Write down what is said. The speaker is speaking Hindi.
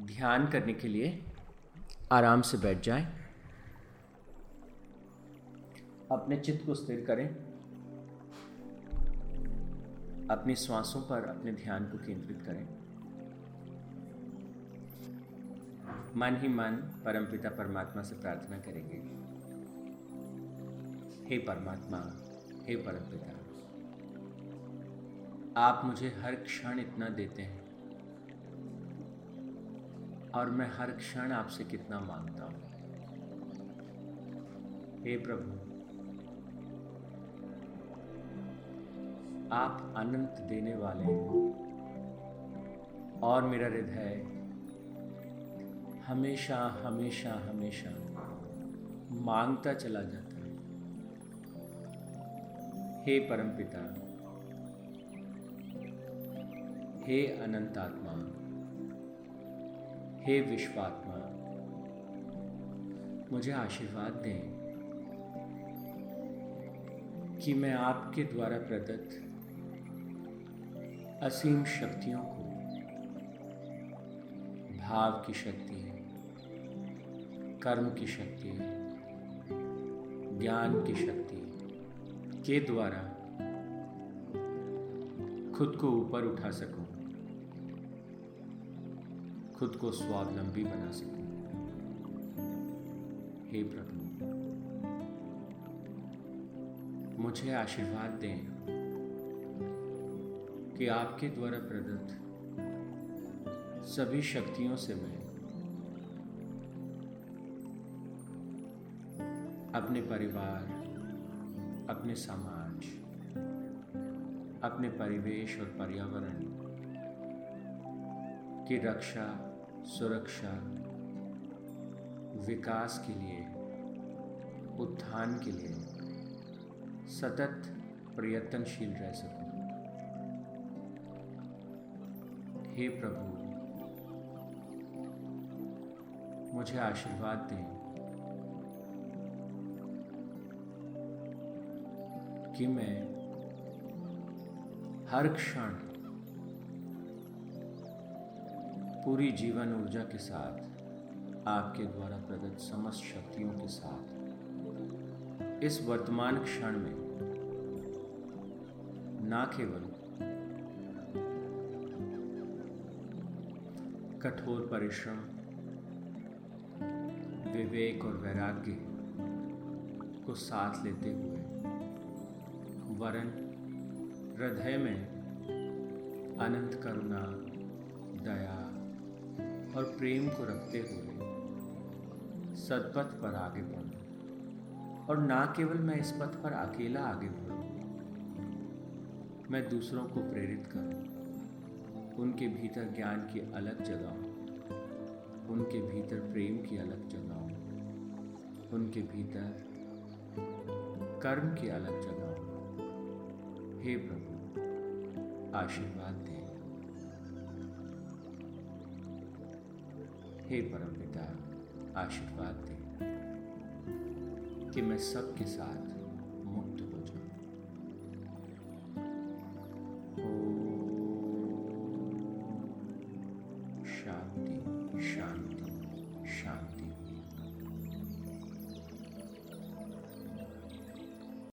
ध्यान करने के लिए आराम से बैठ जाएँ। अपने चित्त को स्थिर करें। अपनी श्वासों पर अपने ध्यान को केंद्रित करें। मन ही मन परमपिता परमात्मा से प्रार्थना करेंगे। हे परमात्मा, हे परमपिता आप मुझे हर क्षण इतना देते हैं। और मैं हर क्षण आपसे कितना माँगता हूँ। हे प्रभु, आप अनंत देने वाले हैं और मेरा हृदय हमेशा हमेशा हमेशा माँगता चला जाता है। हे परमपिता, हे अनंत आत्मा हे विश्वात्मा मुझे आशीर्वाद दें कि मैं आपके द्वारा प्रदत्त असीम शक्तियों को भाव की शक्ति कर्म की शक्ति ज्ञान की शक्ति के द्वारा खुद को ऊपर उठा सकूँ, खुद को स्वावलंबी बना सकूँ। हे प्रभु, मुझे आशीर्वाद दें कि आपके द्वारा प्रदत्त सभी शक्तियों से मैं अपने परिवार, अपने समाज, अपने परिवेश और पर्यावरण की रक्षा, सुरक्षा, विकास के लिए, उत्थान के लिए सतत प्रयत्नशील रह सकूँ। हे प्रभु, मुझे आशीर्वाद दें कि मैं हर क्षण पूरी जीवन ऊर्जा के साथ, आपके द्वारा प्रदत्त समस्त शक्तियों के साथ, इस वर्तमान क्षण में, ना केवल कठोर परिश्रम, विवेक और वैराग्य को साथ लेते हुए, वरन हृदय में अनंत करुणा, दया और प्रेम को रखते हुए सदपथ पर आगे बढ़ूं। और ना केवल मैं इस पथ पर अकेला आगे बढ़ूं, मैं दूसरों को प्रेरित करूँ। उनके भीतर ज्ञान की अलग जगह उनके भीतर प्रेम की अलग जगह उनके भीतर कर्म की अलग जगह हे प्रभु, आशीर्वाद दे। हे परम पिता आशीर्वाद दे कि मैं सबके साथ मुक्त शांति शांति।